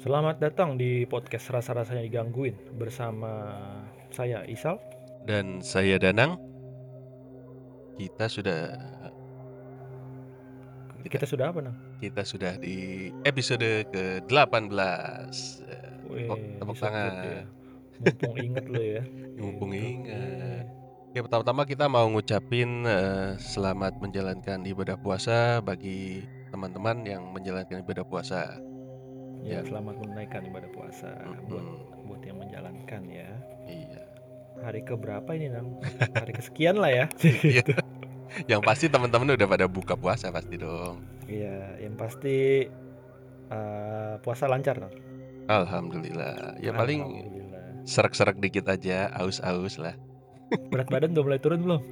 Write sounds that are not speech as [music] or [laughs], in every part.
Selamat datang di podcast Rasa-Rasanya Digangguin bersama saya Isal. Dan saya Danang. Kita sudah Kita sudah apa, Nang? kita sudah di episode ke-18. Wih, Tepuk, tangan. ya. Mumpung inget lo ya. [laughs] Mumpung Gitu. ingat. Oke, pertama-tama kita mau ngucapin eh, selamat menjalankan ibadah puasa bagi teman-teman yang menjalankan ibadah puasa. Ya, Ya. selamat menunaikan ibadah puasa buat Mm-mm. buat yang menjalankan ya. Iya. Hari ke berapa ini, Nang? Hari kesekian lah ya. [laughs] Iya. Gitu. Yang pasti teman-teman udah pada buka puasa pasti dong. Iya, yang pasti eh, puasa lancar, Nang. Alhamdulillah. Ya paling Alhamdulillah. serak-serak dikit aja, aus-aus lah. Berat badan udah mulai turun belum?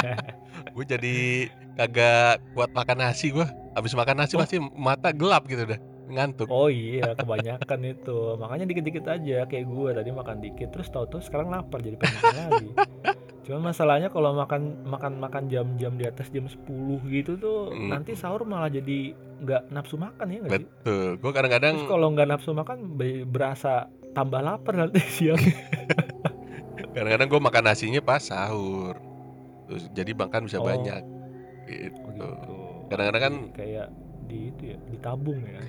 [laughs] gue jadi kagak kuat makan nasi gue habis makan nasi Oh. pasti mata gelap gitu udah ngantuk Oh iya, kebanyakan itu. Makanya dikit-dikit aja kayak gue tadi makan dikit terus tahu-tahu sekarang lapar jadi pengen makan lagi. Cuman masalahnya kalau makan makan makan jam-jam di atas jam 10 gitu tuh Mm. nanti sahur malah jadi nggak nafsu makan ya nggak sih? betul gue kadang-kadang Terus kalau nggak nafsu makan be- berasa tambah lapar nanti [laughs] siang. kadang-kadang gue makan nasinya pas sahur terus jadi makan bisa Oh. banyak gitu Gitu. Kadang-kadang kan- kayak di itu ya, ditabung ya.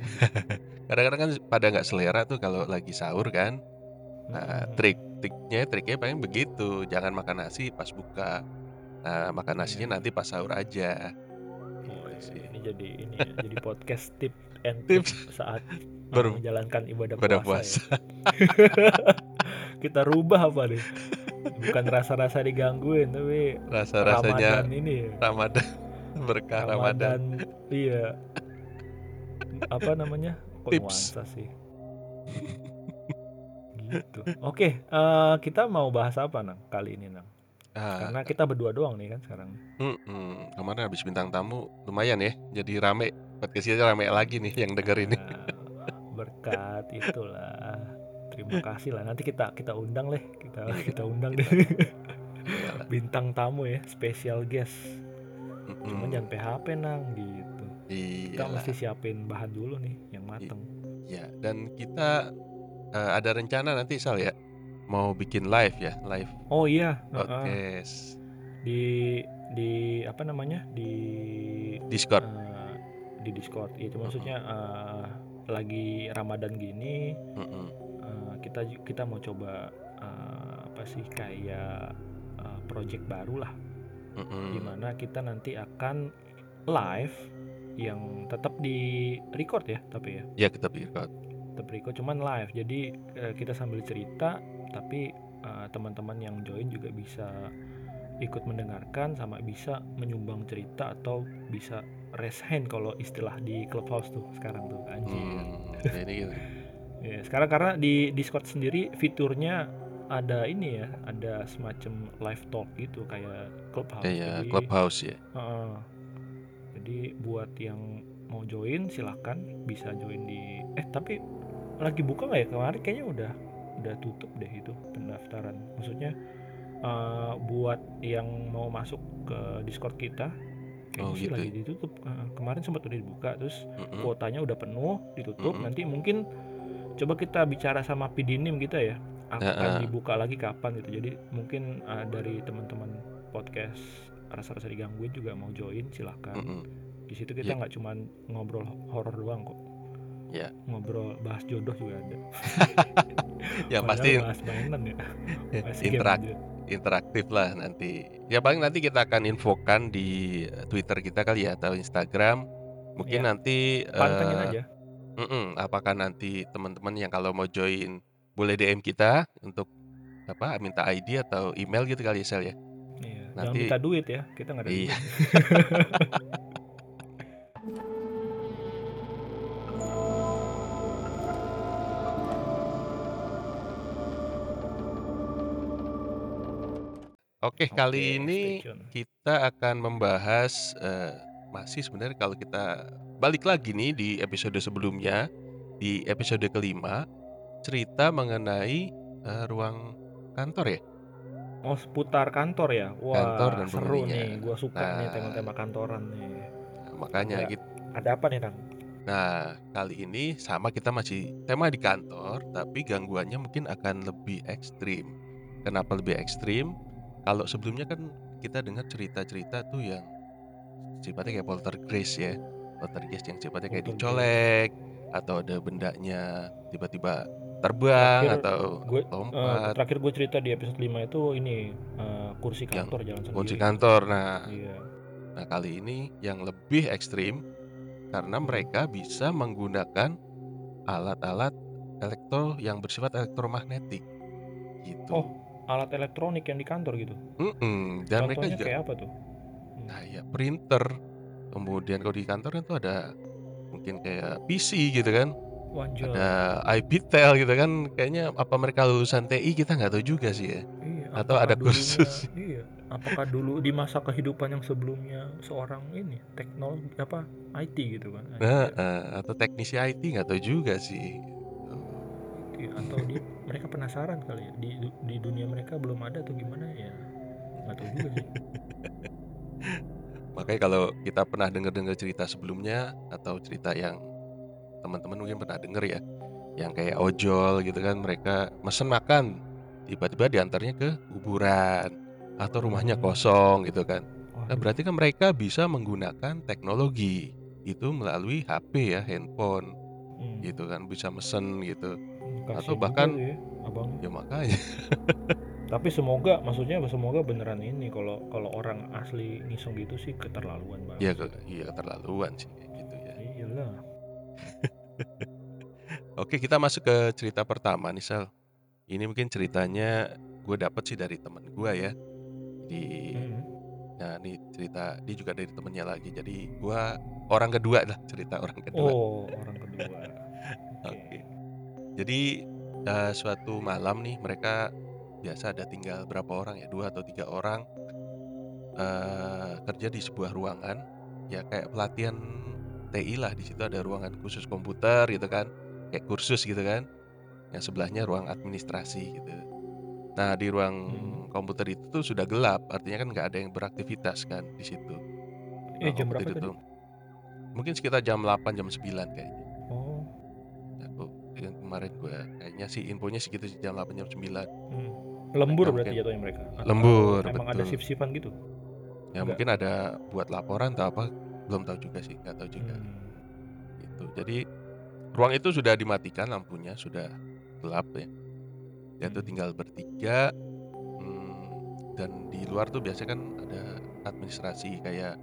[laughs] kadang-kadang kan pada nggak selera tuh kalau lagi sahur kan nah Mm-mm. trik triknya triknya paling begitu jangan makan nasi pas buka nah makan nasinya Iya. nanti pas sahur aja Oh, iya. Ini jadi ini ya, jadi [laughs] podcast tip and Tips. saat [laughs] uh, menjalankan ibadah puasa. puasa ya. Kita rubah apa nih? Bukan rasa-rasa digangguin tapi rasa-rasanya Ramadan ini ya. Ramadan berkah Ramadan Iya. Apa namanya? Kok Tips. nuansa sih? gitu. Oke, eh, kita mau bahas apa nang kali ini nang? Ah, Karena kita berdua doang nih kan sekarang. Mm-mm. Kemarin habis bintang tamu lumayan ya, jadi rame. Podcast kita rame lagi nih yang denger ini. Nah, berkat itulah. Terima kasih lah. Nanti kita kita undang deh. Kita kita undang deh. Bintang tamu ya, special guest. Cuman jangan PHP nang gitu. Kita Iyalah. mesti siapin bahan dulu nih yang mateng. Ya, dan kita eh, ada rencana nanti Sal ya? Mau bikin live ya, live. Oh iya, podcast di di apa namanya? Di Discord. eh, di Discord. Itu maksudnya eh, lagi Ramadan gini eh, kita kita mau coba eh, apa sih kayak eh, project baru lah, Mm-mm. di mana kita nanti akan live yang tetap di record ya, tapi ya Ya kita record. tetap record cuman live. Jadi eh, kita sambil cerita, tapi eh, teman-teman yang join juga bisa ikut mendengarkan sama bisa menyumbang cerita atau bisa raise hand kalau istilah di clubhouse tuh sekarang tuh anjir. Hmm, [laughs] ini gitu. Ya, sekarang karena di Discord sendiri fiturnya ada ini ya, ada semacam live talk gitu kayak clubhouse. Ya, ya, Jadi, clubhouse ya. Heeh. Jadi buat yang mau join silahkan bisa join di eh tapi lagi buka nggak ya kemarin kayaknya udah udah tutup deh itu pendaftaran maksudnya eh, buat yang mau masuk ke Discord kita kayaknya Oh, sih gitu lagi ya? ditutup Eh, kemarin sempat udah dibuka terus Mm-mm. kuotanya udah penuh ditutup Mm-mm. nanti mungkin coba kita bicara sama Pidinim kita ya akan Heeh. dibuka lagi kapan gitu jadi mungkin eh, dari teman-teman podcast rasa-rasa digangguin juga mau join silahkan Mm-mm. di situ kita Iya. nggak cuman ngobrol horor doang kok Ya. ngobrol bahas jodoh juga ada [laughs] Ya pasti bahas mainan [laughs] ya bahas game interak interaktif lah nanti. Ya paling nanti kita akan infokan di eh, Twitter kita kali ya atau Instagram. Mungkin Ya. nanti pantengin eh, aja mm-mm, apakah nanti teman-teman yang kalau mau join boleh DM kita untuk apa minta ID atau email gitu kali ya Sel ya. Jangan nanti- minta duit ya kita nggak ada Iya. duit [laughs] Oke, kali Oke, ini kita akan membahas eh, masih sebenarnya kalau kita balik lagi nih di episode sebelumnya di episode kelima cerita mengenai eh, ruang kantor ya. Oh seputar kantor ya wah Kantor dan seru penghuninya. nih gua suka nih Nah. tema-tema kantoran nih Makanya Ya. gitu. ada apa nih Nang? Nah, kali ini sama kita masih tema di kantor, tapi gangguannya mungkin akan lebih ekstrim. Kenapa lebih ekstrim? Kalau sebelumnya kan kita dengar cerita-cerita tuh yang sifatnya kayak poltergeist ya. Poltergeist yang sifatnya kayak dicolek atau ada bendanya tiba-tiba terbang Terakhir atau gue eh, lompat. terakhir gue cerita di episode 5 itu ini eh, kursi Yang kantor jalan kunci sendiri. kantor. Nah, Iya. nah kali ini yang lebih ekstrim karena mereka bisa menggunakan alat-alat elektro yang bersifat elektromagnetik gitu. Oh, alat elektronik yang di kantor gitu. Mm-mm, dan mereka Contohnya juga kayak apa tuh? Hmm. kayak printer. Kemudian kalau di kantor kan tuh ada mungkin kayak PC gitu kan, Wanjay. ada iPtel gitu kan. Kayaknya apa mereka lulusan TI kita nggak tahu juga sih ya. Iya, Atau ada dulunya kursus. [laughs] iya, apakah dulu di masa kehidupan yang sebelumnya seorang ini teknologi apa IT gitu kan? Nah, eh, atau teknisi IT nggak tahu juga sih. Iya, atau dia mereka penasaran kali ya di di dunia mereka belum ada atau gimana ya? Nggak tahu juga sih. [laughs] Makanya kalau kita pernah dengar-dengar cerita sebelumnya atau cerita yang teman-teman mungkin pernah denger ya, yang kayak ojol gitu kan, mereka mesen makan, tiba-tiba diantarnya ke kuburan atau rumahnya Hmm. kosong gitu kan. Nah, berarti kan mereka bisa menggunakan teknologi itu melalui HP ya, handphone Hmm. gitu kan, bisa mesen gitu. Kasian Atau juga bahkan ya abangnya. ya makanya [laughs] Tapi semoga maksudnya semoga beneran ini kalau kalau orang asli ngisong gitu sih keterlaluan ya banget. ke- iya keterlaluan sih gitu ya. Iyalah. Oke, kita masuk ke cerita pertama nih, Sal. Ini mungkin ceritanya gue dapet sih dari temen gue ya. Di, Hmm. nah ini cerita dia juga dari temennya lagi. Jadi gue orang kedua lah cerita orang kedua. Oh, orang kedua. [laughs] Oke. Oke. Jadi eh, suatu malam nih mereka biasa ada tinggal berapa orang ya, dua atau tiga orang eh kerja di sebuah ruangan ya kayak pelatihan TI lah di situ ada ruangan khusus komputer gitu kan, kayak kursus gitu kan. Yang sebelahnya ruang administrasi gitu. Nah di ruang Hmm. komputer itu tuh sudah gelap, artinya kan nggak ada yang beraktivitas kan di situ. Eh, Ruang jam berapa tadi? itu. Mungkin sekitar jam 8 jam 9 kayaknya. Oh. Aku yang kemarin gue kayaknya sih infonya segitu sih, jam 8 jam 9. Hmm. Lembur Mereka berarti mungkin jatuhnya mereka. Atau lembur emang ada betul. shift-shiftan gitu? Ya Enggak. mungkin ada buat laporan atau apa belum tahu juga sih, nggak tahu juga. Hmm. Gitu. Jadi ruang itu sudah dimatikan lampunya, sudah gelap ya. Dia tuh Hmm. tinggal bertiga hmm, dan di luar tuh biasanya kan ada administrasi kayak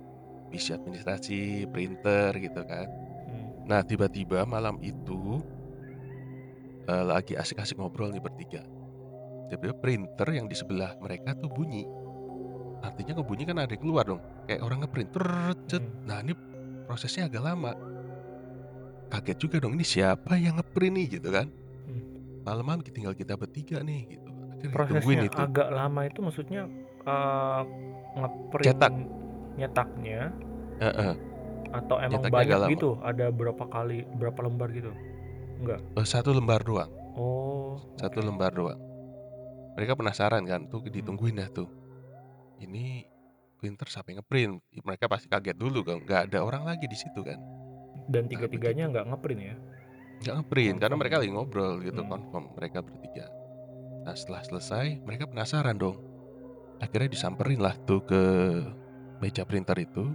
PC administrasi, printer gitu kan. Hmm. Nah, tiba-tiba malam itu eh, lagi asik-asik ngobrol nih bertiga. Tiba-tiba printer yang di sebelah mereka tuh bunyi. Artinya ngebunyi kan ada yang keluar dong. Kayak orang ngeprint. trrrt, cet. Hmm. Nah, ini prosesnya agak lama. Kaget juga dong, ini siapa yang ngeprint nih gitu kan. Hmm. Malam-malam tinggal kita bertiga nih gitu. Akhirnya Prosesnya itu. agak lama itu maksudnya eh, ngeprint Cetak. nyetaknya Heeh. atau emang Nyetaknya banyak lama. gitu? Ada berapa kali berapa lembar gitu? Enggak. Eh, satu lembar doang. Oh, Satu oke. lembar doang. Mereka penasaran kan, tuh ditungguin dah tuh. Ini printer siapa yang ngeprint? Mereka pasti kaget dulu kan, nggak ada orang lagi di situ kan. Dan Nah, tiga-tiganya nggak ngeprint ya? Nggak ngeprint karena mereka lagi ngobrol gitu, Hmm. confirm mereka bertiga. Nah, setelah selesai, mereka penasaran dong. Akhirnya disamperin lah tuh ke meja printer itu.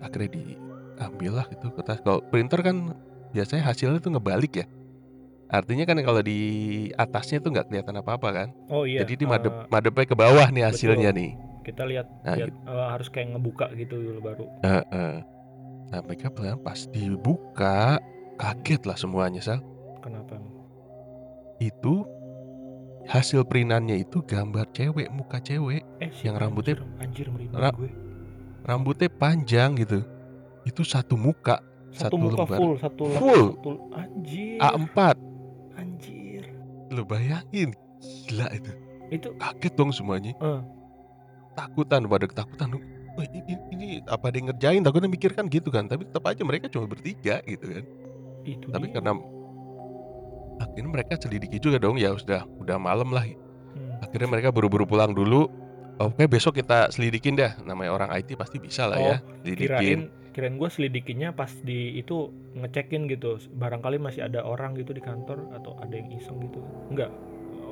Akhirnya diambil lah itu kertas. Kalau printer kan biasanya hasilnya tuh ngebalik ya. Artinya kan kalau di atasnya tuh nggak kelihatan apa-apa kan. Oh iya, Jadi di madep, eh, madepnya ke bawah nih hasilnya betul. nih. Kita lihat Nah, lihat eh, harus kayak ngebuka gitu dulu baru. Heeh. Nah, mereka bilang pas dibuka kaget lah semuanya, Sal. Kenapa? Itu hasil printannya itu gambar cewek, muka cewek Eh, si yang rambutnya anjir, anjir merinding ra- gue. rambutnya panjang gitu. Itu satu muka, Satu satu muka lembar. full, satu Full. satu anjir. A4. Anjir. Lu bayangin. Gila itu. Itu Kaget dong semuanya. eh Takutan pada ketakutan. Ini, ini, ini apa yang ngerjain? Takutnya mikir kan gitu kan. Tapi tetap aja mereka cuma bertiga gitu kan. itu Tapi dia. karena akhirnya mereka selidiki juga dong ya sudah udah malam lah Hmm. akhirnya mereka buru-buru pulang dulu oke besok kita selidikin dah namanya orang IT pasti bisa lah ya Oh, selidikin kirain kirain gue selidikinya pas di itu ngecekin gitu barangkali masih ada orang gitu di kantor atau ada yang iseng gitu enggak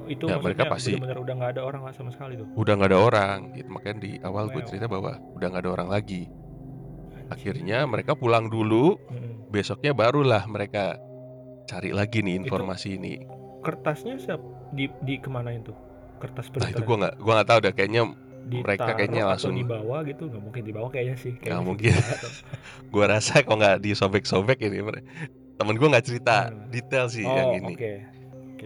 itu Ya, mereka pasti- benar-benar udah nggak ada orang lah sama sekali tuh Udah nggak ada orang, gitu. Makanya di awal gue cerita bahwa udah nggak ada orang lagi. Akhirnya mereka pulang dulu, Mm-mm. besoknya barulah mereka cari lagi nih informasi ini. kertasnya siap di di ke mana itu kertas Nah printer itu gue nggak gua nggak tahu dah kayaknya mereka Ditaruh kayaknya atau langsung- dibawa gitu nggak mungkin dibawa kayaknya sih Kayaknya mungkin. [laughs] gue rasa kok nggak disobek-sobek ini. Temen gue nggak cerita Hmm. detail sih oh yang oke ini.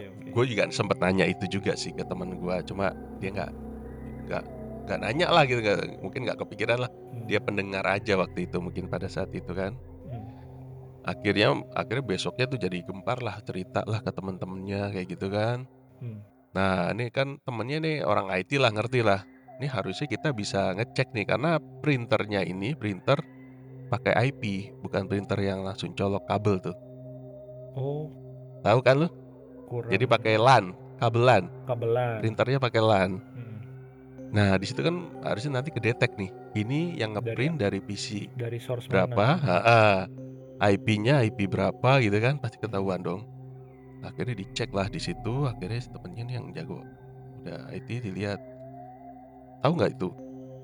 Oke Gue juga sempet nanya itu juga sih ke temen gue, cuma dia nggak nggak nggak nanya lah gitu, nggak- mungkin nggak kepikiran lah. Hmm. Dia pendengar aja waktu itu mungkin pada saat itu kan. Hmm. Akhirnya akhirnya besoknya tuh jadi gempar lah cerita lah ke temen-temennya kayak gitu kan. Hmm. Nah ini kan temennya nih orang IT lah ngerti lah. Ini harusnya kita bisa ngecek nih karena printernya ini printer pakai IP bukan printer yang langsung colok kabel tuh. oh Tahu kan lu? Kurang Jadi pakai LAN, kabel LAN. kabelan Printernya pakai LAN. Hmm. Nah di situ kan harusnya nanti kedetek nih. Ini yang Dari ngeprint dari PC dari source berapa? IP-nya IP berapa gitu kan pasti ketahuan dong. Akhirnya dicek lah di situ. Akhirnya temennya nih yang jago udah IT dilihat. Tahu nggak itu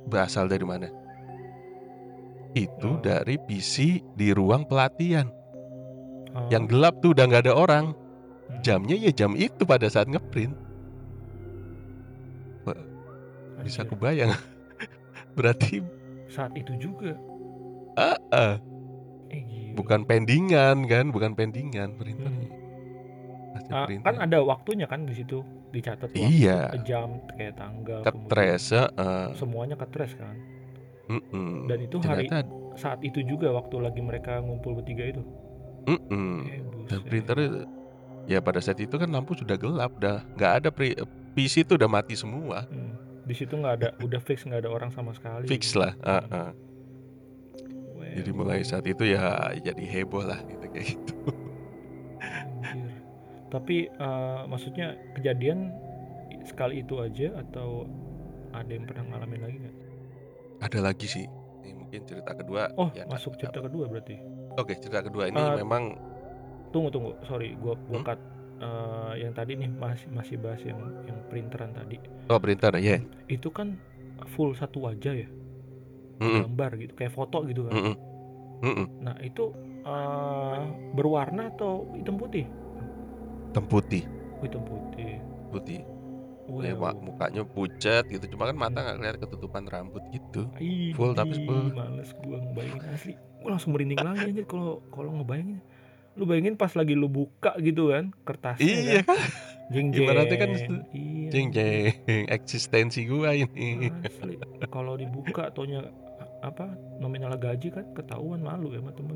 berasal dari mana? Itu Oh. dari PC di ruang pelatihan. Oh, Yang gelap tuh udah nggak ada orang. Hmm. Jamnya ya jam itu pada saat ngeprint. Bisa Anjir. kebayang. [laughs] Berarti saat itu juga ah, ah, eh gila. bukan pendingan kan, bukan pendingan printernya. Hasil Ah, printer. kan ada waktunya kan di situ dicatat waktu, Iya. jam kayak tanggal ke kemudian trace heeh. semuanya ke trace kan Mm-mm. dan itu hari Ternyata saat itu juga waktu lagi mereka ngumpul bertiga itu mm-mm. eh dan printer ya pada saat itu kan lampu sudah gelap dah nggak ada pri- PC itu udah mati semua. Hmm. di situ nggak ada udah fix nggak ada orang sama sekali. Fix lah heeh. Well, jadi mulai saat itu ya jadi heboh lah gitu kayak gitu. Anjir. tapi eh, maksudnya kejadian sekali itu aja atau ada yang pernah ngalamin lagi nggak? Ada lagi sih ini mungkin cerita kedua. Oh ya, masuk cerita kedua berarti? Oke cerita kedua ini Eh, memang tunggu tunggu. Sorry gua gua Hmm? cut. Eh, yang tadi nih masih masih bahas yang yang printeran tadi. Oh printer ya itu kan full satu wajah ya? Mm-mm. gambar gitu kayak foto gitu kan? Mm-mm. Mm-mm. nah itu eh, berwarna atau hitam putih? Hitam putih. Oh, hitam putih. Putih. Wow. ya, mak- mukanya pucat gitu. Cuma kan mata nggak kelihatan ketutupan rambut gitu. Ih, full tapi full. males gua ngebayangin asli. Gua langsung merinding lagi aja kalau kalau ngebayangin lu bayangin pas lagi lu buka gitu kan kertasnya iya kan? kan? Jeng jeng Ibaratnya kan iya. jeng jeng eksistensi gua ini. Kalau dibuka taunya a- apa nominal gaji kan ketahuan malu ya sama temen.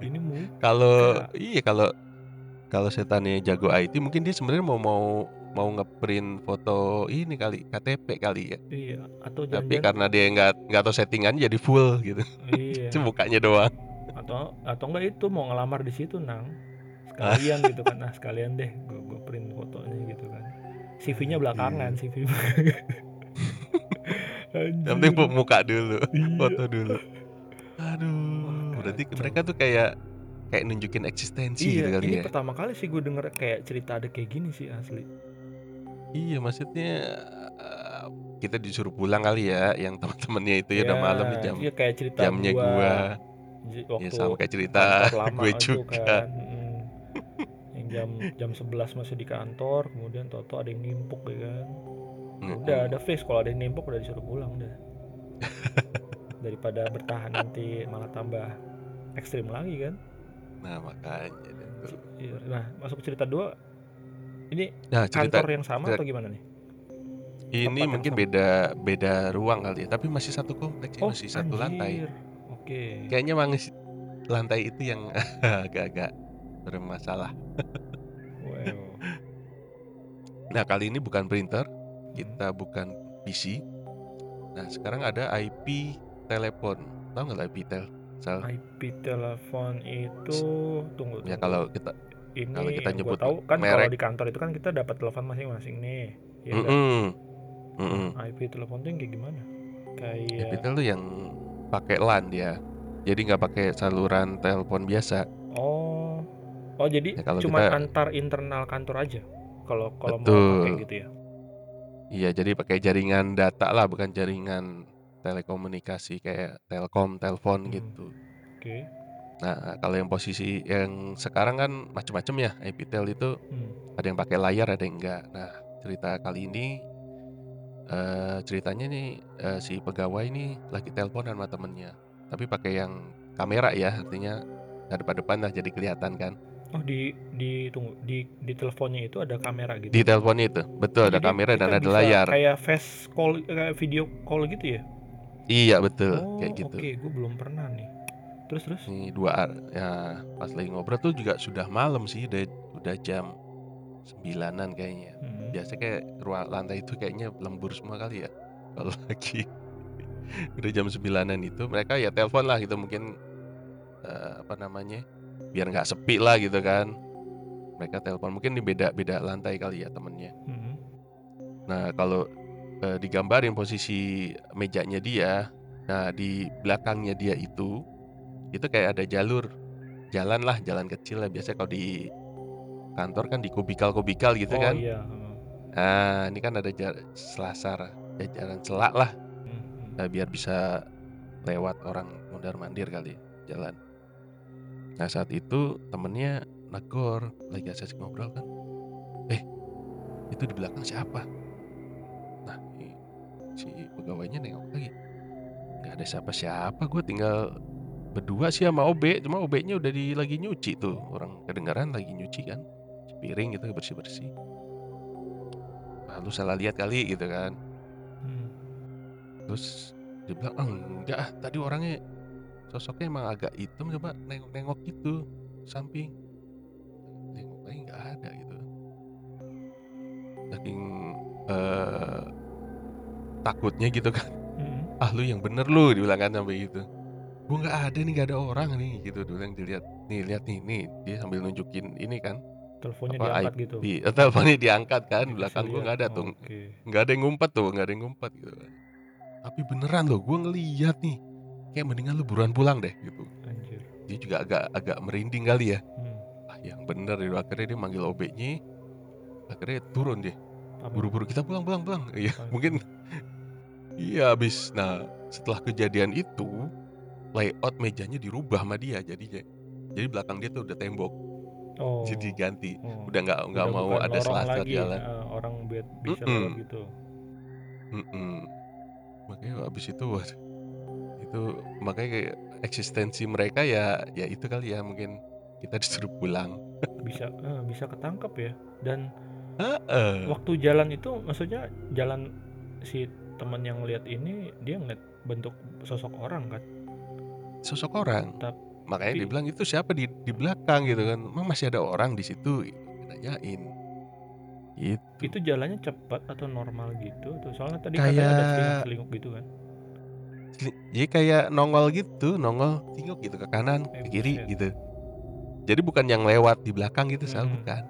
Ini mu kalau Kayak- iya kalau kalau setannya jago IT mungkin dia sebenarnya mau mau mau ngeprint foto ini kali KTP kali ya. Iya atau tapi jangan karena dia nggak nggak tahu settingan jadi full gitu. Iya. Cuma mukanya doang atau atau enggak itu mau ngelamar di situ nang? Sekalian gitu kan. Nah sekalian deh gue gue print fotonya gitu kan. CV-nya belakangan Iya. CV [laughs] yang penting muka dulu Iya. foto dulu. Aduh Wah, berarti kacau. mereka tuh kayak kayak nunjukin eksistensi gitu iya kali ini ya? pertama kali sih gue denger kayak cerita ada kayak gini sih asli. Iya maksudnya kita disuruh pulang kali ya yang teman-temannya itu ya udah malam jam iya kayak cerita jamnya gua J- ya waktu sama kayak cerita [laughs] lama gue juga kan mm. yang jam jam 11 masih di kantor kemudian toto ada yang nimpuk ya kan Mm-mm. udah ada fix kalau ada yang nimpuk udah disuruh pulang udah [laughs] daripada bertahan nanti malah tambah ekstrim lagi kan nah makanya. Iya. nah masuk cerita dua ini nah cerita kantor yang sama cerita- atau gimana nih ini tempat mungkin beda beda ruang kali ya tapi masih satu kompleks ya, masih satu lantai Oh. Oke kayaknya masih lantai itu yang [laughs] agak-agak bermasalah wow nah kali ini bukan printer kita bukan PC nah sekarang ada IP telepon tahu nggak IP tel Sal? IP telepon itu tunggu, ya tunggu. kalau kita ini kalau kita nyebut tahu kan kalau merek. di kantor itu kan kita dapat telepon masing-masing nih ya kan? Mm-mm. Mm-mm. IP telepon tuh yang kayak gimana IP tel tuh yang pakai LAN dia. Jadi nggak pakai saluran telepon biasa. Oh. Oh, jadi Ya kalau cuman kita antar internal kantor aja? Kalau kalau mau pakai gitu ya? Iya, jadi pakai jaringan data lah, bukan jaringan telekomunikasi kayak Telkom, telepon Hmm, gitu. oke. Nah, kalau yang posisi yang sekarang kan macam-macam ya, IPTel itu Hmm. ada yang pakai layar, ada yang enggak. Nah, cerita kali ini eh ceritanya nih eh, si pegawai ini lagi teleponan sama temennya, tapi pakai yang kamera ya, artinya hadap-hadapan lah jadi kelihatan kan. Oh, di di tunggu, di di teleponnya itu ada kamera gitu? Di teleponnya itu, betul Oh, ada jadi kamera dan ada bisa layar. kayak face call, kayak video call gitu ya? Iya betul, Oh, kayak gitu. oke, gue belum pernah nih. Terus terus? Nih dua ya pas lagi ngobrol tuh juga sudah malam sih, udah udah jam sembilanan kayaknya. Hmm. Biasanya kayak ruang lantai itu kayaknya lembur semua kali ya. [laughs] Kalau lagi udah jam sembilanan itu mereka ya telepon lah gitu mungkin eh, apa namanya biar nggak sepi lah gitu kan. Mereka telepon mungkin di beda beda lantai kali ya temennya. Hmm. Nah kalau eh, digambarin posisi mejanya dia, nah di belakangnya dia itu itu kayak ada jalur jalan lah jalan kecil lah biasanya kalau di kantor kan di kubikal-kubikal gitu Oh kan. iya. Nah, ini kan ada jar- selasar, jalan celak lah, Hmm, hmm. nah, biar bisa lewat orang mondar mandir kali jalan. Nah saat itu temennya negor, lagi asik ngobrol kan, eh itu di belakang siapa? Nah si pegawainya nengok lagi, nggak ada siapa-siapa, gue tinggal berdua sih sama OB, cuma OB-nya udah di lagi nyuci tuh, orang kedengaran lagi nyuci kan, piring gitu bersih-bersih. Lalu salah lihat kali gitu kan. Hmm. Terus dia bilang, "Ah, enggak ah, tadi orangnya sosoknya emang agak hitam coba nengok-nengok gitu samping." Nengok lagi nggak ada gitu. Saking eh, takutnya gitu kan. Hmm. [laughs] Ah lu yang bener lu dibilang kan sampai gitu. Gua nggak ada nih nggak ada orang nih gitu. Dia bilang dilihat nih lihat nih nih dia sambil nunjukin ini kan Teleponnya apa diangkat gitu. IP eh, [laughs] teleponnya diangkat kan Dikasih belakang gua lihat. nggak ada Oh, tuh nggak ada yang ngumpet tuh nggak ada yang ngumpet gitu. Tapi beneran loh gue ngeliat nih kayak mendingan lu buruan pulang deh gitu. Anjir. dia juga agak agak merinding kali ya. Hmm. ah yang bener itu akhirnya dia manggil OB-nya akhirnya turun deh buru-buru kita pulang pulang pulang. Iya [laughs] mungkin. Iya habis. Nah setelah kejadian itu layout mejanya dirubah sama dia jadinya. Jadi belakang dia tuh udah tembok Oh. jadi ganti oh. udah nggak nggak mau ada lagi, jalan eh, orang bisa Mm-mm. lewat gitu. Mm-mm. makanya abis itu itu makanya kayak eksistensi mereka ya ya itu kali ya mungkin kita disuruh pulang [laughs] Bisa eh, bisa ketangkep ya. Dan Heeh. waktu jalan itu maksudnya jalan si teman yang lihat ini dia ngeliat bentuk sosok orang kan. sosok orang Tap- makanya Tapi- bilang itu siapa di di belakang gitu kan emang masih ada orang di situ nanyain gitu Itu jalannya cepat atau normal gitu tuh. Soalnya tadi Kayak- katanya ada celinguk-celinguk gitu kan. jadi kayak nongol gitu nongol tengok gitu ke kanan Eh, ke kiri buset. gitu jadi bukan yang lewat di belakang gitu Mm-mm. bukan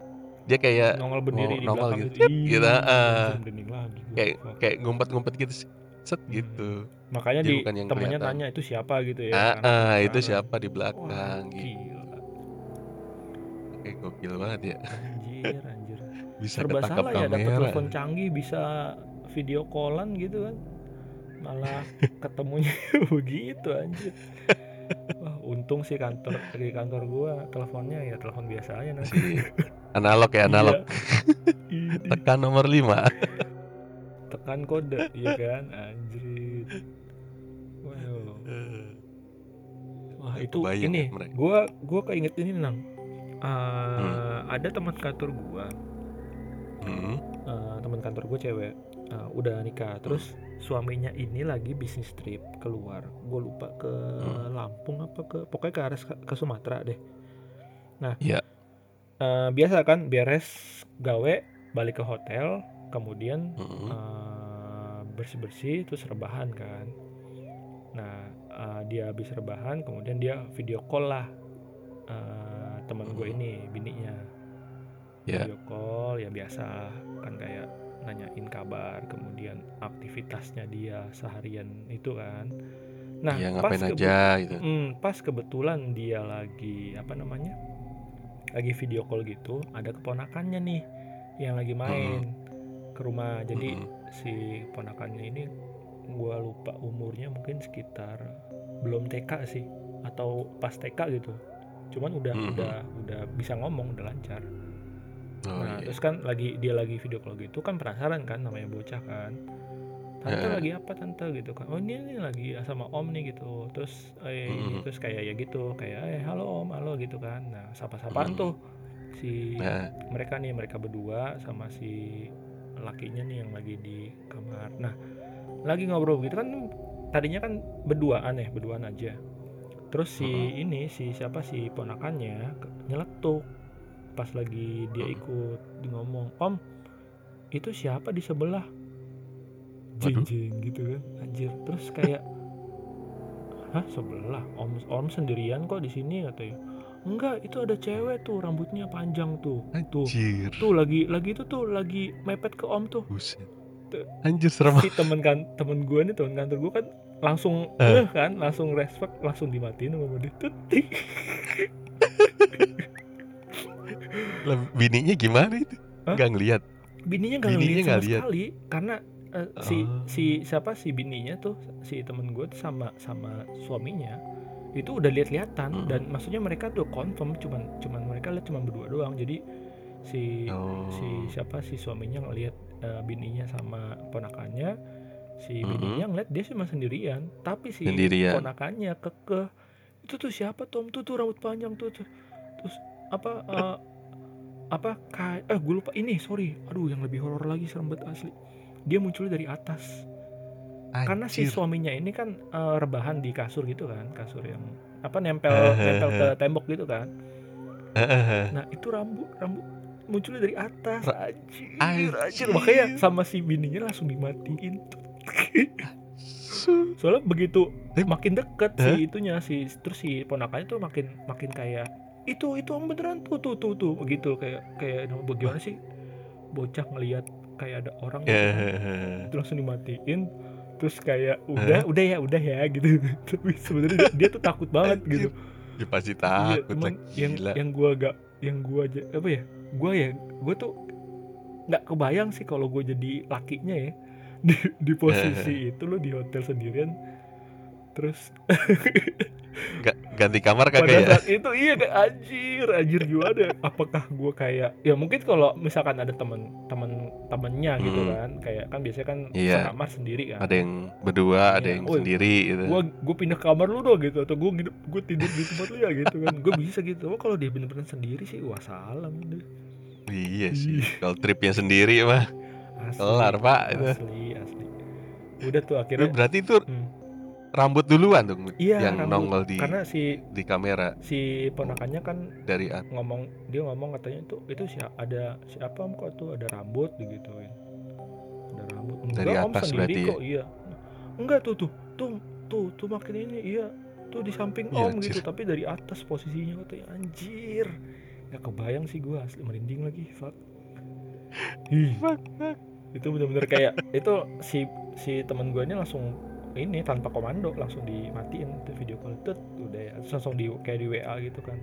dia kayak nongol berdiri mau di nongol belakang gitu, gitu. gitu, gua. kayak kayak ngumpet-ngumpet gitu set gitu Makanya Jadi di bukan yang temennya kelihatan. tanya itu siapa gitu ya. ah, kan, ah, itu siapa di Wah, belakang gitu gila. kayak gokil banget ya Anjir, anjir. [laughs] bisa Serba ketangkap salah ya dapat kamera telepon canggih bisa video callan gitu kan. Malah [laughs] ketemunya [laughs] begitu anjir. Wah, untung sih kantor di kantor gua teleponnya ya telepon biasa aja nanti. si analog ya analog Iya. Tekan nomor 5 tekan kode, iya kan? Anjir. Wow. Wah, itu kebayang ini ya gua gua keinget ini nang. Uh, Hmm. ada teman kantor gua hmm. eh, teman kantor gue cewek eh, udah nikah terus suaminya ini lagi bisnis trip keluar gue lupa ke Hmm. Lampung apa ke pokoknya ke arah ke Sumatera deh nah Iya. eh, biasa kan beres gawe balik ke hotel kemudian Hmm. bersih bersih terus rebahan kan nah eh, dia habis rebahan kemudian dia video call lah eh, teman gue Hmm. ini bininya Ya. video call ya biasa kan kayak nanyain kabar kemudian aktivitasnya dia seharian itu kan Nah, Iya, pas ngapain aja gitu. mhm, pas kebetulan dia lagi, apa namanya, lagi video call gitu, ada keponakannya nih yang lagi main ke rumah. Jadi Mhm. si keponakannya ini gua lupa umurnya mungkin sekitar belum TK sih atau pas TK gitu. Cuman udah Mhm. udah udah bisa ngomong, udah lancar. Oh, Nah, iya. terus kan lagi dia lagi video call gitu kan penasaran kan namanya bocah kan. "Tante Heeh. lagi apa tante?" Gitu kan. "Oh, ini nih lagi sama om nih," gitu. Terus, eh, ini Mhm. terus kayak ya gitu, kayak, "Eh, halo om, halo," gitu kan. Nah, sapa-sapaan Mhm. tuh si Heeh. mereka nih, mereka berdua sama si lakinya nih yang lagi di kamar. Nah, lagi ngobrol gitu kan tadinya kan berduaan ya, berduaan aja. Terus si Mhm. ini, si siapa, si ponakannya nyeletuk pas lagi dia ikut di ngomong, "Om, itu siapa di sebelah?" Jeng jeng gitu kan, anjir. Terus kayak, "Hah, sebelah? Om om sendirian kok di sini?" Katanya. "Enggak, itu ada cewek tuh rambutnya panjang tuh. Tuh, Anjir. tuh lagi lagi itu tuh lagi mepet ke om tuh." Buset. Anjir serem Si temen kan temen gua nih, temen kantor gua kan langsung Eh. ngeh kan, langsung respect, langsung dimatiin sama dia. Tut, tik. Lah, bininya gimana itu? Hah? Nggak ngelihat? Bininya ngeliat nggak sama lihat? sekali karena eh, si Oh. si siapa si bininya tuh si temen gue tuh sama sama suaminya itu udah lihat-lihatan Mhm. dan maksudnya mereka tuh confirm cuman cuman mereka lihat cuman berdua doang jadi si Oh. si siapa si suaminya ngelihat eh, bininya sama ponakannya si Mhm. bininya ngeliat dia cuma sendirian tapi si Sendirian. ponakannya kekeh itu tuh siapa Tom tuh tuh rambut panjang tuh, tuh. terus apa eh, apa kayak eh gue lupa ini sorry aduh yang lebih horor lagi serem banget asli dia muncul dari atas karena si Anjir. suaminya ini kan eh, rebahan di kasur gitu kan kasur yang apa nempel nempel ke tembok gitu kan. Nah itu rambut rambut munculnya dari atas. Anjir Anjir. anjir. Makanya sama si bininya langsung dimatiin. Soalnya begitu Eh, makin deket Hah? si itunya si terus si ponakannya tuh makin makin kayak itu itu om beneran tuh tuh tuh tuh. Begitu kayak kayak bagaimana sih? Bocah ngelihat kayak ada orang gitu kan. Heeh. itu langsung dimatiin terus kayak udah udah ya udah ya gitu. [laughs] Tapi sebenarnya dia, dia tuh takut banget gitu. Ya pasti Iya, takut lah yang gila. yang gua agak yang gua aja apa ya gua ya gua tuh nggak kebayang sih kalau gue jadi lakinya ya. [laughs] Di di posisi [laughs] itu lo di hotel sendirian. Terus ganti kamar kagak ya? itu iya kayak anjir anjir gimana apakah gue kayak ya mungkin kalau misalkan ada temen temen temennya gitu Hmm. kan kayak kan biasanya kan Iya. sekamar sendiri kan Ada yang berdua, ada Iya, yang woi, sendiri gitu. gua gue pindah kamar lu dong gitu atau gue nginep gue tidur di tempat lu ya gitu kan gue bisa gitu oh kalau dia bener-bener sendiri sih wah salam deh Iya sih. Ih. Kalau tripnya sendiri mah asli kelar pak. Itu. asli asli udah tuh akhirnya Berarti itu hmm, rambut duluan dong iya yang rambut. nongol di karena si di kamera. si ponakannya kan dari at- ngomong dia ngomong katanya itu itu si ada siapa om kok tuh ada rambut? digituin. Ada rambut. Enggak Dari om atas sendiri berarti ya? kok. Iya. Enggak tuh tuh tuh tuh tuh makin ini iya tuh di samping Iya, om anjir. gitu tapi dari atas posisinya katanya anjir. Nggak kebayang sih gua asli merinding lagi fuck. [laughs] Ih, Fuck, itu bener-bener kayak itu si si temen gue ini langsung ini tanpa komando langsung dimatiin tuh video call. Tut udah ya. Terus langsung di kayak di WA gitu kan.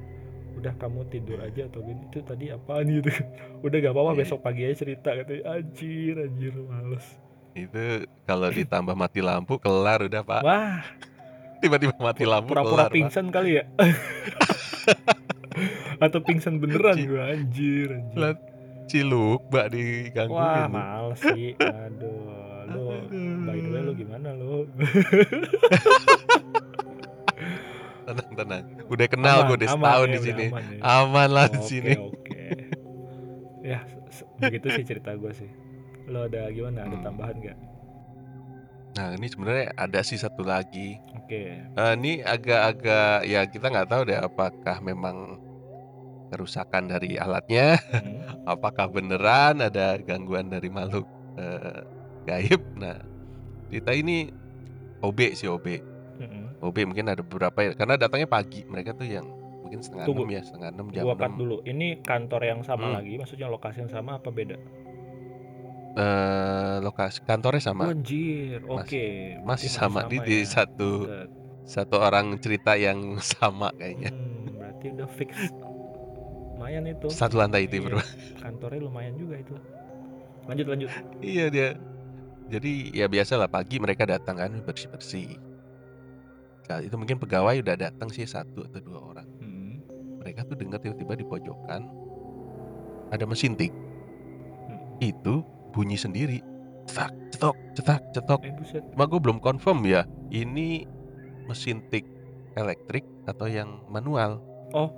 Udah kamu tidur aja atau gini. Itu tadi apaan [laughs] gitu. Udah gak apa-apa Iya. besok pagi aja cerita katanya anjir anjir males. Itu kalau ditambah mati lampu kelar udah pak. wah. Tiba-tiba mati lampu pura-pura pak. pingsan kali ya? [laughs] Atau pingsan beneran gue anjir anjir Ciluk mbak digangguin. wah males sih aduh lu by the way lu gimana lu Tenang tenang. Udah kenal gue udah setahun ya, di sini. aman ya. Aman lah di sini. Oke. ya, begitu sih cerita gue sih. Lo ada gimana? Ada Hmm. tambahan nggak? Nah ini sebenarnya ada sih satu lagi. Oke. Eh, ini agak-agak ya kita nggak tahu deh apakah memang kerusakan dari alatnya, Hmm. [laughs] apakah beneran ada gangguan dari makhluk eh, gaib. Nah cerita ini OB sih OB. Mm-mm. OB mungkin ada beberapa ya karena datangnya pagi mereka tuh yang mungkin setengah Tunggu. enam ya setengah enam jam Gua dulu. Ini kantor yang sama Hmm. lagi, maksudnya lokasi yang sama apa beda? eh lokasi kantornya sama Anjir. Mas- Oke. masih Berarti sama, di, di ya. satu Set. Satu orang cerita yang [laughs] sama kayaknya. Hmm, berarti udah fix. Lumayan itu. Satu lantai itu, Iya, Bro. kantornya lumayan juga itu. Lanjut lanjut. Iya dia. Jadi ya biasalah pagi mereka datang kan bersih-bersih. Kali itu mungkin pegawai udah datang sih satu atau dua orang. Hmm. Mereka tuh dengar tiba-tiba di pojokan ada mesin tik. Hmm. Itu bunyi sendiri. Cetak, cetok, cetak, cetok. Eh. Cuma gue belum confirm ya. Ini mesin tik elektrik atau yang manual. Oh.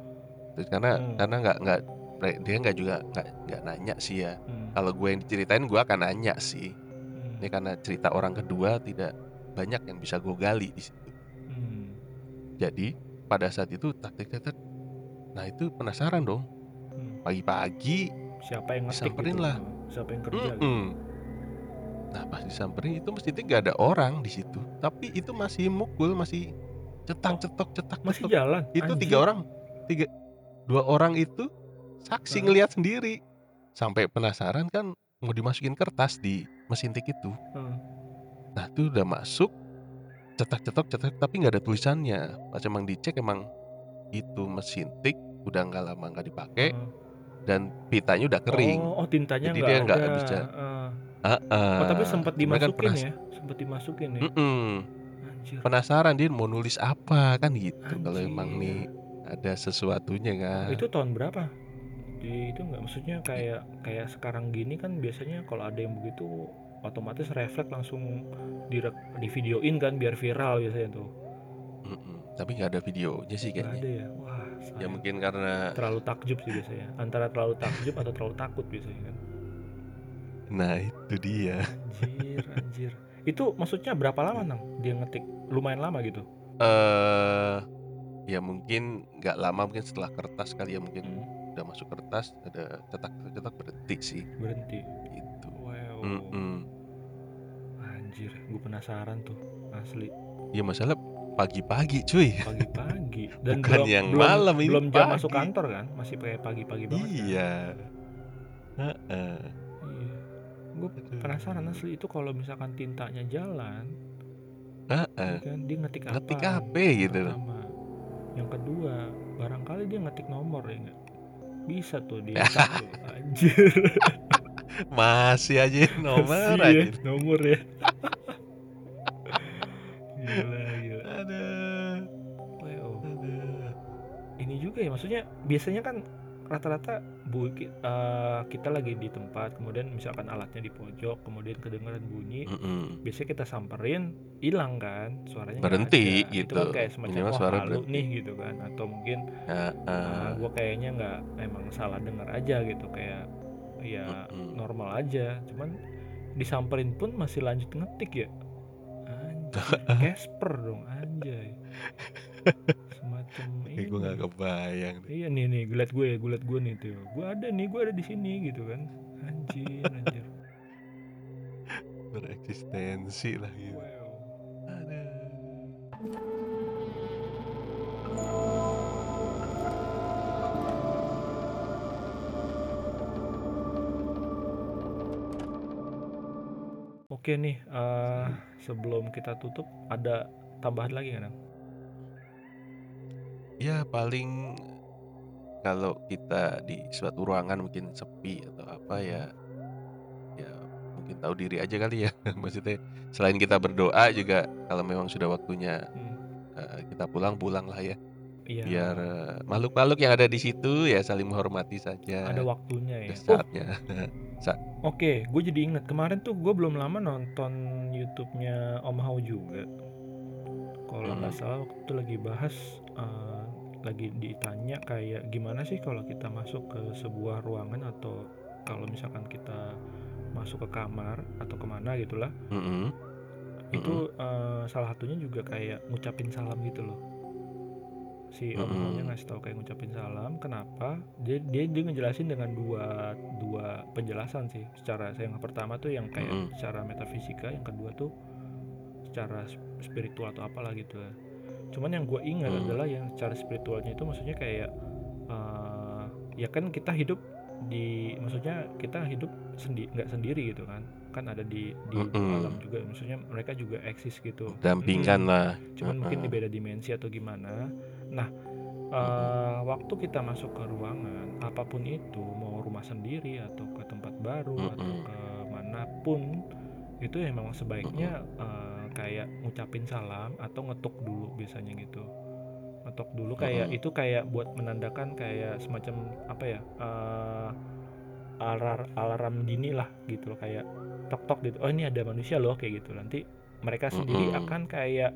Karena Hmm. karena nggak nggak dia nggak juga nggak nggak nanya sih ya. Hmm. Kalau gue yang diceritain gue akan nanya sih. Hmm. Ini karena cerita orang kedua tidak banyak yang bisa gue gali di situ. Hmm. Jadi pada saat itu tak tak tak, tak. Nah itu penasaran dong. Hmm. Pagi-pagi, Siapa yang ngetik gitu? lah. Siapa yang kerja? gitu? mm-mm. Nah pas disamperin itu mesti gak ada orang di situ. Tapi itu masih mukul, masih cetak cetok cetak Masih cetok. jalan. Itu Anjir. tiga orang, tiga dua orang itu saksi ngelihat sendiri. Sampai penasaran kan mau dimasukin kertas di mesin tik itu. Hmm. Nah itu udah masuk cetak cetok cetak tapi nggak ada tulisannya. Pas emang dicek emang itu mesin tik udah nggak lama nggak dipakai Hmm. dan pitanya udah kering. Oh, oh tintanya Jadi nggak dia nggak bisa. Ah. Heeh. Oh tapi sempat kan dimasukin penas- ya, sempat dimasukin ya. Mm-mm. Anjir. Penasaran dia mau nulis apa kan gitu kalau emang nih ada sesuatunya kan. Itu tahun berapa? Di itu nggak maksudnya kayak kayak sekarang gini kan biasanya kalau ada yang begitu otomatis refleks langsung di di videoin kan biar viral biasanya tuh. Mm-mm. Tapi nggak ada videonya sih kayaknya. ada ya. Wah, Ya mungkin karena terlalu takjub sih biasanya. Antara terlalu takjub atau terlalu takut biasanya kan. nah itu dia. Anjir, anjir. Itu maksudnya berapa lama nang dia ngetik? Lumayan lama gitu. eh ya mungkin nggak lama mungkin setelah kertas kali ya mungkin Hmm, udah masuk kertas ada cetak cetak berhenti sih berhenti. gitu. Wow. Mm-mm. Anjir, gue penasaran tuh asli. Ya masalah pagi-pagi cuy. Pagi-pagi [laughs] dan Bukan belum yang belum, malam, ini belum jam masuk pagi. kantor kan? Masih kayak pagi-pagi banget. kan? Iya. Heeh. Iya. Gue Aduh. penasaran asli itu kalau misalkan tintanya jalan, Heeh. ya kan dia ngetik apa? Ngetik HP gitu loh. Pertama. Yang kedua, barangkali dia ngetik nomor ya enggak? Bisa tuh dia. [laughs] Anjir. [laughs] Masih aja nomor Masih ya, aja. nomor ya. [laughs] gila, gila. Aduh. Wow. Aduh. Ini juga ya maksudnya biasanya kan rata-rata bu eh, kita lagi di tempat kemudian misalkan alatnya di pojok kemudian kedengaran bunyi Mm-mm. biasanya kita samperin hilang kan suaranya Berhenti, ada. itu gitu. kan kayak semacam Minimal wah suara halu berhenti." nih gitu kan atau mungkin Heeh. gue kayaknya nggak emang salah dengar aja gitu kayak ya Mm-mm. normal aja cuman disamperin pun masih lanjut ngetik ya [laughs] anjir Casper dong anjay [laughs] semacam Kayak gue nggak ini. kebayang. Iya nih nih, gue liat gue ya, gue liat gue nih tuh. Gue ada nih, gue ada di sini gitu kan. Anjir, anjir. [laughs] Bereksistensi lah gitu. Wow. Aduh. Oke nih, eh sebelum kita tutup ada tambahan lagi kan? Ya paling kalau kita di suatu ruangan mungkin sepi atau apa ya ya mungkin tahu diri aja kali ya. [laughs] Maksudnya selain kita berdoa juga kalau memang sudah waktunya Hmm, eh, kita pulang pulang lah ya. Iya. biar eh, makhluk-makhluk yang ada di situ ya saling menghormati saja. Ada waktunya ya. Udah Oh, saatnya. [laughs] Oke, gue jadi inget kemarin tuh gue belum lama nonton YouTube-nya Om Hao juga. Kalau nggak Hmm. salah waktu itu lagi bahas, eh, lagi ditanya kayak gimana sih kalau kita masuk ke sebuah ruangan atau kalau misalkan kita masuk ke kamar atau ke mana gitulah, Mm-mm. itu eh, salah satunya juga kayak ngucapin salam gitu loh. Si Om Mm-mm. Hao-nya ngasih tahu kayak ngucapin salam. Kenapa? Dia dia dia ngejelasin dengan dua dua penjelasan sih. Secara yang pertama tuh yang kayak Mm-mm. secara metafisika, yang kedua tuh secara sp- spiritual atau apalah gitu. ya. Cuman yang gue ingat Hmm. adalah yang secara spiritualnya itu maksudnya kayak eh, ya kan kita hidup di maksudnya kita hidup sendi nggak sendiri gitu kan kan ada di di Mhm. alam juga maksudnya mereka juga eksis gitu Dampingan Mhm. lah, cuman mungkin di beda dimensi atau gimana nah Mhm. eh, waktu kita masuk ke ruangan apa pun itu mau rumah sendiri atau ke tempat baru atau Mhm. ke mana pun itu ya memang sebaiknya eh, kayak ngucapin salam atau ngetuk dulu biasanya gitu ngetok dulu kayak Mhm. itu kayak buat menandakan kayak semacam apa ya eh, alar alarm dini lah gitu loh kayak tok tok gitu oh ini ada manusia loh kayak gitu nanti mereka sendiri Mhm. akan kayak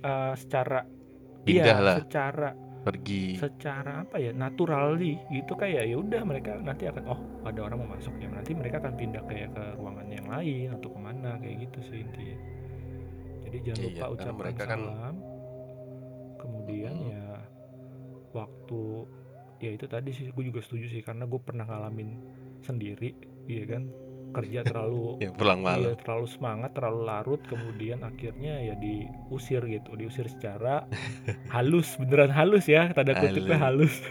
eh, secara Pindah iya lah, secara pergi. secara apa ya naturally gitu kayak ya udah mereka nanti akan oh ada orang mau masuk ya nanti mereka akan pindah kayak ke ruangan yang lain atau ke mana kayak gitu sih intinya jadi jangan Iya, lupa ucapkan mereka kan salam kemudian Mhm. ya waktu ya itu tadi sih gue juga setuju sih karena gue pernah ngalamin sendiri iya kan kerja terlalu [laughs] Ya pulang iya malam. terlalu semangat terlalu larut kemudian akhirnya ya diusir gitu diusir secara [laughs] halus beneran halus ya tanda kutipnya Halus. [laughs]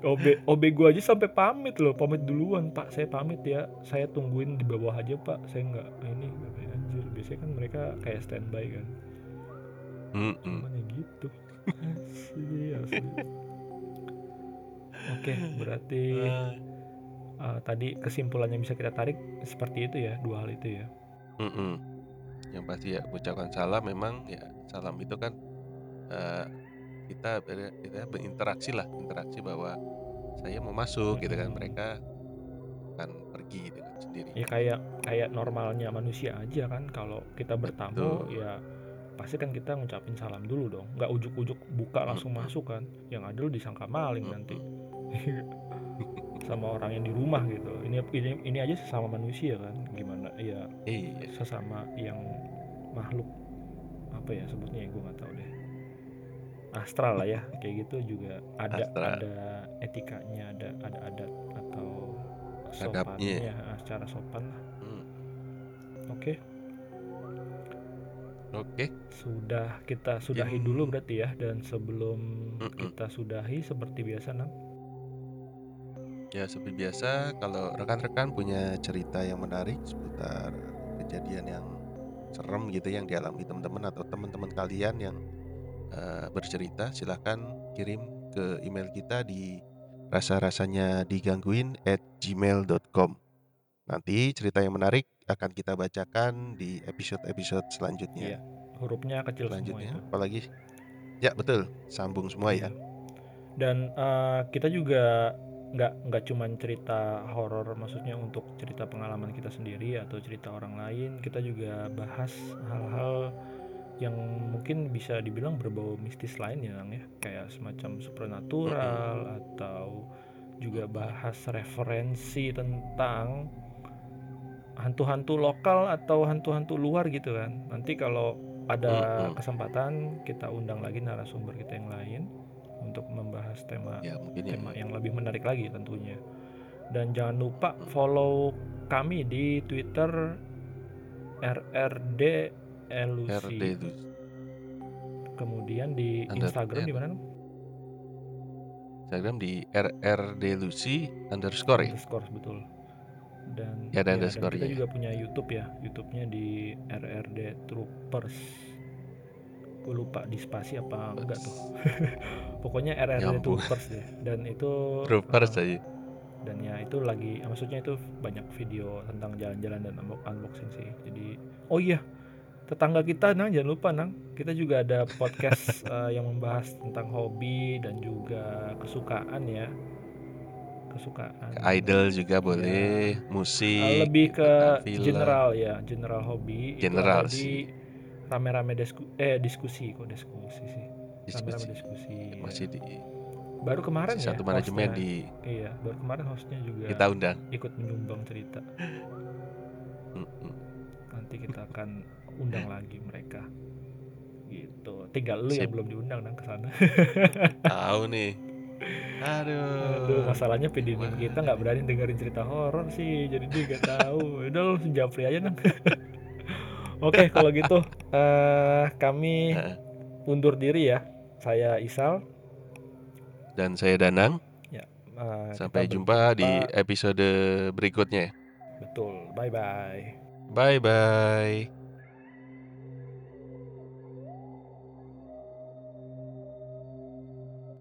OB OB gue aja sampai pamit loh. Pamit duluan pak. Saya pamit ya. Saya tungguin di bawah aja pak. Saya nggak ini anjir. Biasanya kan mereka kayak standby kan. Mhm. cuman ya gitu. Asli asli. Oke berarti Ah. eh, tadi kesimpulannya bisa kita tarik seperti itu ya dua hal itu ya. Mhm. Yang pasti ya ucapkan salam. Memang ya salam itu kan eh, kita ber- kita berinteraksi lah, interaksi bahwa saya mau masuk gitu kan, Mm-mm. mereka akan pergi kan sendiri. ya kayak kayak normalnya manusia aja kan kalau kita bertamu Betul. ya pasti kan kita ngucapin salam dulu dong nggak ujuk-ujuk buka langsung Mm-mm. masuk kan yang ada lu disangka maling nanti Mm-mm. [laughs] sama orang yang di rumah gitu ini ini ini aja sesama manusia kan gimana ya Iya. sesama yang makhluk apa ya sebutnya ya gue nggak tahu deh astral lah ya kayak gitu juga ada Astral. ada etikanya ada ada adat atau sopannya ah, secara sopan lah Hmm. oke Oke. sudah kita sudahi Mungkin- dulu berarti ya dan sebelum Mm-mm. kita sudahi seperti biasa nang Ya seperti biasa kalau rekan-rekan punya cerita yang menarik seputar kejadian yang serem gitu yang dialami teman-teman atau teman-teman kalian yang eh, bercerita silahkan kirim ke email kita di rasa-rasanya digangguin at gmail.com Nanti cerita yang menarik akan kita bacakan di episode-episode iya selanjutnya. hurufnya kecil semua Selanjutnya itu apalagi ya betul sambung semua Iya. ya. dan eh, kita juga nggak nggak cuman cerita horor maksudnya untuk cerita pengalaman kita sendiri atau cerita orang lain kita juga bahas hal-hal yang mungkin bisa dibilang berbau mistis lain ya Nang ya. Kayak semacam supernatural atau juga bahas referensi tentang hantu-hantu lokal atau hantu-hantu luar gitu kan. Nanti kalau ada kesempatan kita undang lagi narasumber kita yang lain untuk membahas tema Ya mungkin yang tema yang lebih menarik lagi tentunya. Dan jangan lupa follow kami di Twitter RRD Elusi. RD itu Kemudian di Under- Instagram di mana? Instagram di RRD Lucy underscore ya. Underscore betul. Dan, Ya, ada dan underscore kita ya. juga punya YouTube ya. YouTube-nya di RRD Troopers. Gue lupa di spasi apa enggak tuh. [laughs] Pokoknya RRD Nyambung. Troopers deh. Dan itu Troopers eh, aja. dan ya itu lagi maksudnya itu banyak video tentang jalan-jalan dan unbox- unboxing sih jadi oh iya tetangga kita nang jangan lupa nang kita juga ada podcast [laughs] eh, yang membahas tentang hobi dan juga kesukaan ya kesukaan Idol juga boleh, Eh, musik, lebih ke film. general ya general hobi General itu di rame-rame disku- eh diskusi kok diskusi sih rame-rame diskusi. diskusi Masih ya. di baru kemarin masih ya satu manajemen hostnya. di iya baru kemarin hostnya juga kita undang. ikut menyumbang cerita [laughs] nanti kita akan undang lagi mereka gitu tinggal lu yang Sip. belum diundang nang ke sana [laughs] Tahu nih. Aduh. aduh masalahnya Gimana kita nggak berani dengerin cerita horor sih jadi dia nggak tahu [laughs] udah lu japri aja nang [laughs] oke kalau gitu eh kami undur diri ya saya Isal Dan saya Danang. Ya, uh, Sampai jumpa di episode berikutnya. Betul. Bye bye. Bye bye.